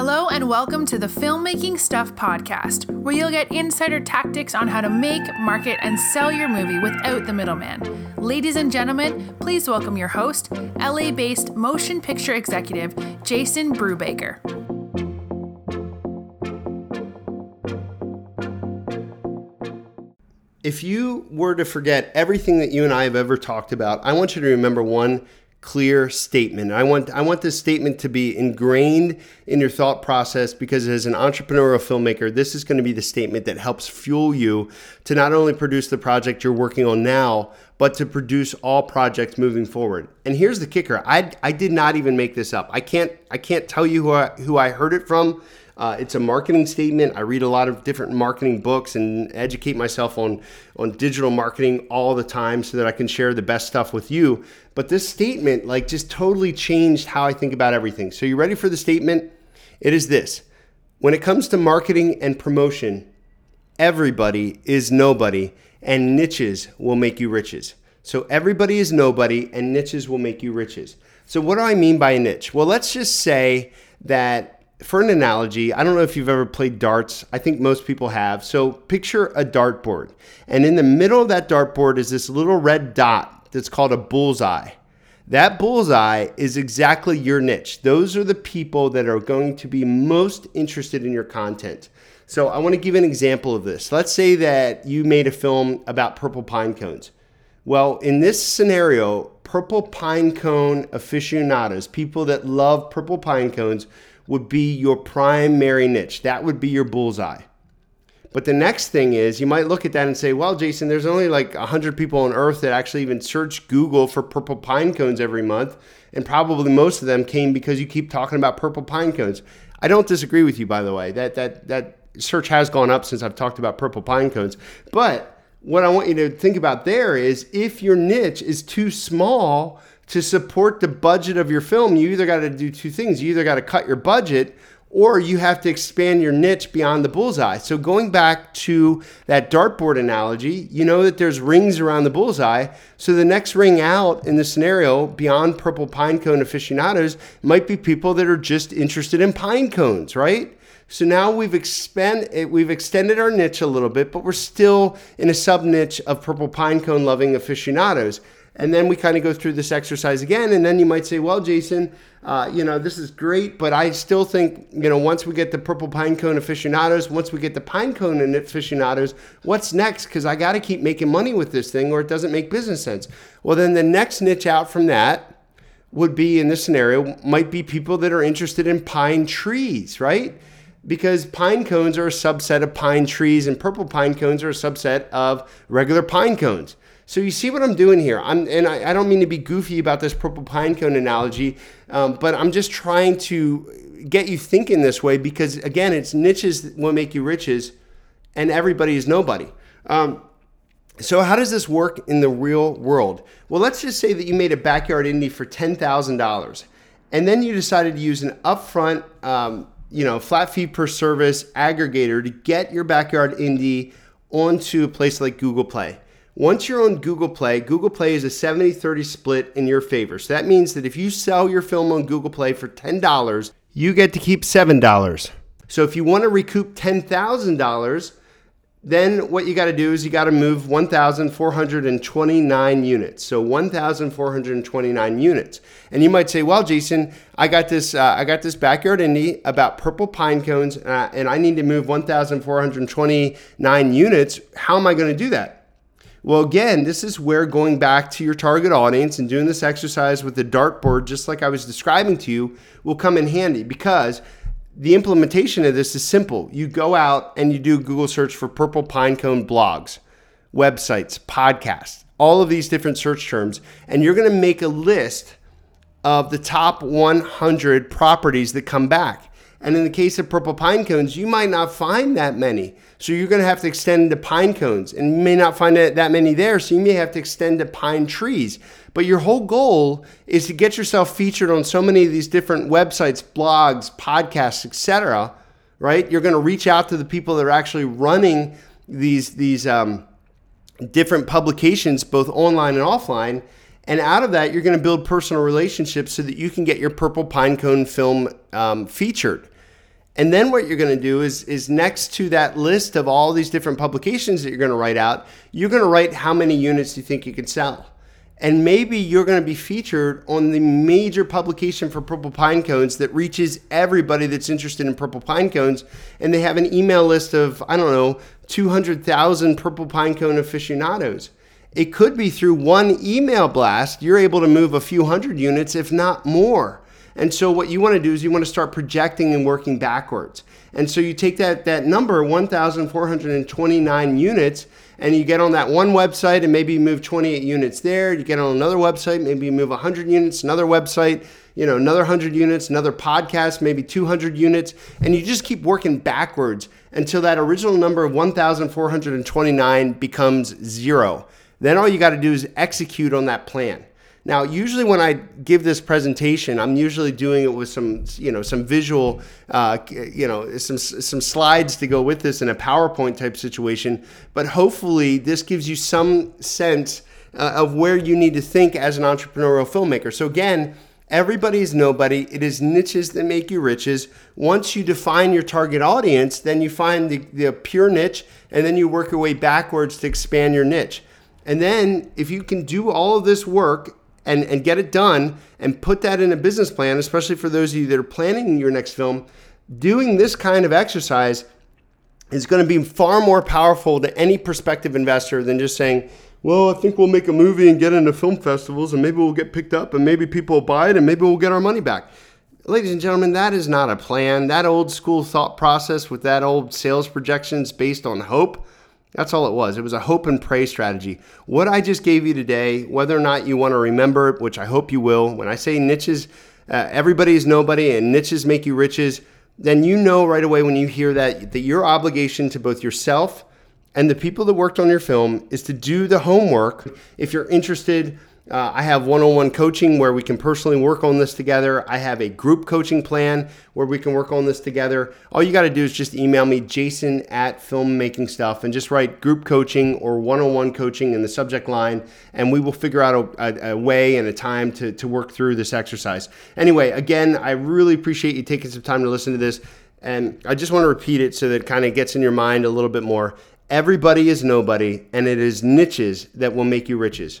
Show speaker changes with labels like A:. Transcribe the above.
A: Hello, and welcome to the Filmmaking Stuff podcast, where you'll get insider tactics on how to make, market, and sell your movie without the middleman. Ladies and gentlemen, please welcome your host, LA based motion picture executive, Jason Brubaker.
B: If you were to forget everything that you and I have ever talked about, I want you to remember one clear statement. I want I want this statement to be ingrained in your thought process because as an entrepreneurial filmmaker, this is going to be the statement that helps fuel you to not only produce the project you're working on now, but to produce all projects moving forward. And here's the kicker. I I did not even make this up. I can't I can't tell you who I, who I heard it from. Uh, it's a marketing statement. I read a lot of different marketing books and educate myself on, on digital marketing all the time so that I can share the best stuff with you. But this statement, like, just totally changed how I think about everything. So, you ready for the statement? It is this When it comes to marketing and promotion, everybody is nobody, and niches will make you riches. So, everybody is nobody, and niches will make you riches. So, what do I mean by a niche? Well, let's just say that for an analogy, I don't know if you've ever played darts. I think most people have. So picture a dartboard. And in the middle of that dartboard is this little red dot that's called a bullseye. That bullseye is exactly your niche. Those are the people that are going to be most interested in your content. So I want to give an example of this. Let's say that you made a film about purple pine cones. Well, in this scenario, purple pine cone aficionados, people that love purple pine cones, would be your primary niche. That would be your bullseye. But the next thing is you might look at that and say, well, Jason, there's only like 100 people on earth that actually even search Google for purple pine cones every month. And probably most of them came because you keep talking about purple pine cones. I don't disagree with you, by the way. That, that, that search has gone up since I've talked about purple pine cones. But what I want you to think about there is if your niche is too small to support the budget of your film, you either got to do two things. You either got to cut your budget or you have to expand your niche beyond the bullseye. So going back to that dartboard analogy, you know that there's rings around the bullseye. So the next ring out in the scenario beyond purple pine cone aficionados might be people that are just interested in pine cones, right? So now we've expand eh, we've extended our niche a little bit, but we're still in a sub niche of purple pine cone loving aficionados. And then we kind of go through this exercise again. And then you might say, well, Jason, uh, you know, this is great, but I still think, you know, once we get the purple pine cone aficionados, once we get the pine cone aficionados, what's next? Because I got to keep making money with this thing or it doesn't make business sense. Well, then the next niche out from that would be in this scenario, might be people that are interested in pine trees, right? Because pine cones are a subset of pine trees and purple pine cones are a subset of regular pine cones. So you see what I'm doing here. I'm, and I, I don't mean to be goofy about this purple pine cone analogy, um, but I'm just trying to get you thinking this way because again, it's niches that will make you riches, and everybody is nobody. Um, so how does this work in the real world? Well, let's just say that you made a backyard indie for ten thousand dollars, and then you decided to use an upfront, um, you know, flat fee per service aggregator to get your backyard indie onto a place like Google Play. Once you're on Google Play, Google Play is a 70 30 split in your favor. So that means that if you sell your film on Google Play for $10, you get to keep $7. So if you want to recoup $10,000, then what you got to do is you got to move 1,429 units. So 1,429 units. And you might say, "Well, Jason, I got this. Uh, I got this backyard indie about purple pine cones, uh, and I need to move 1,429 units. How am I going to do that?" Well, again, this is where going back to your target audience and doing this exercise with the dartboard, just like I was describing to you, will come in handy because the implementation of this is simple. You go out and you do Google search for purple pinecone blogs, websites, podcasts, all of these different search terms, and you're going to make a list of the top 100 properties that come back. And in the case of purple pine cones, you might not find that many. So you're going to have to extend to pine cones and you may not find that many there. So you may have to extend to pine trees. But your whole goal is to get yourself featured on so many of these different websites, blogs, podcasts, etc. Right? You're going to reach out to the people that are actually running these these um, different publications, both online and offline. And out of that, you're going to build personal relationships so that you can get your purple pine cone film um, featured. And then what you're going to do is is next to that list of all these different publications that you're going to write out, you're going to write how many units you think you can sell. And maybe you're going to be featured on the major publication for purple pine cones that reaches everybody that's interested in purple pine cones. And they have an email list of, I don't know, 200,000 purple pine cone aficionados. It could be through one email blast, you're able to move a few hundred units, if not more. And so what you want to do is you want to start projecting and working backwards. And so you take that that number 1429 units and you get on that one website and maybe you move 28 units there, you get on another website, maybe you move 100 units, another website, you know, another 100 units, another podcast, maybe 200 units, and you just keep working backwards until that original number of 1429 becomes 0. Then all you got to do is execute on that plan. Now, usually when I give this presentation, I'm usually doing it with some, you know, some visual, uh, you know, some some slides to go with this in a PowerPoint type situation. But hopefully, this gives you some sense uh, of where you need to think as an entrepreneurial filmmaker. So again, everybody is nobody. It is niches that make you riches. Once you define your target audience, then you find the, the pure niche, and then you work your way backwards to expand your niche. And then, if you can do all of this work and, and get it done and put that in a business plan, especially for those of you that are planning your next film, doing this kind of exercise is going to be far more powerful to any prospective investor than just saying, well, I think we'll make a movie and get into film festivals and maybe we'll get picked up and maybe people will buy it and maybe we'll get our money back. Ladies and gentlemen, that is not a plan. That old school thought process with that old sales projections based on hope that's all it was. It was a hope and pray strategy. What I just gave you today, whether or not you want to remember it, which I hope you will, when I say niches, uh, everybody is nobody and niches make you riches, then you know right away when you hear that that your obligation to both yourself and the people that worked on your film is to do the homework. If you're interested, uh, I have one on one coaching where we can personally work on this together. I have a group coaching plan where we can work on this together. All you got to do is just email me, jason at filmmaking stuff, and just write group coaching or one on one coaching in the subject line, and we will figure out a, a, a way and a time to, to work through this exercise. Anyway, again, I really appreciate you taking some time to listen to this. And I just want to repeat it so that it kind of gets in your mind a little bit more. Everybody is nobody, and it is niches that will make you riches.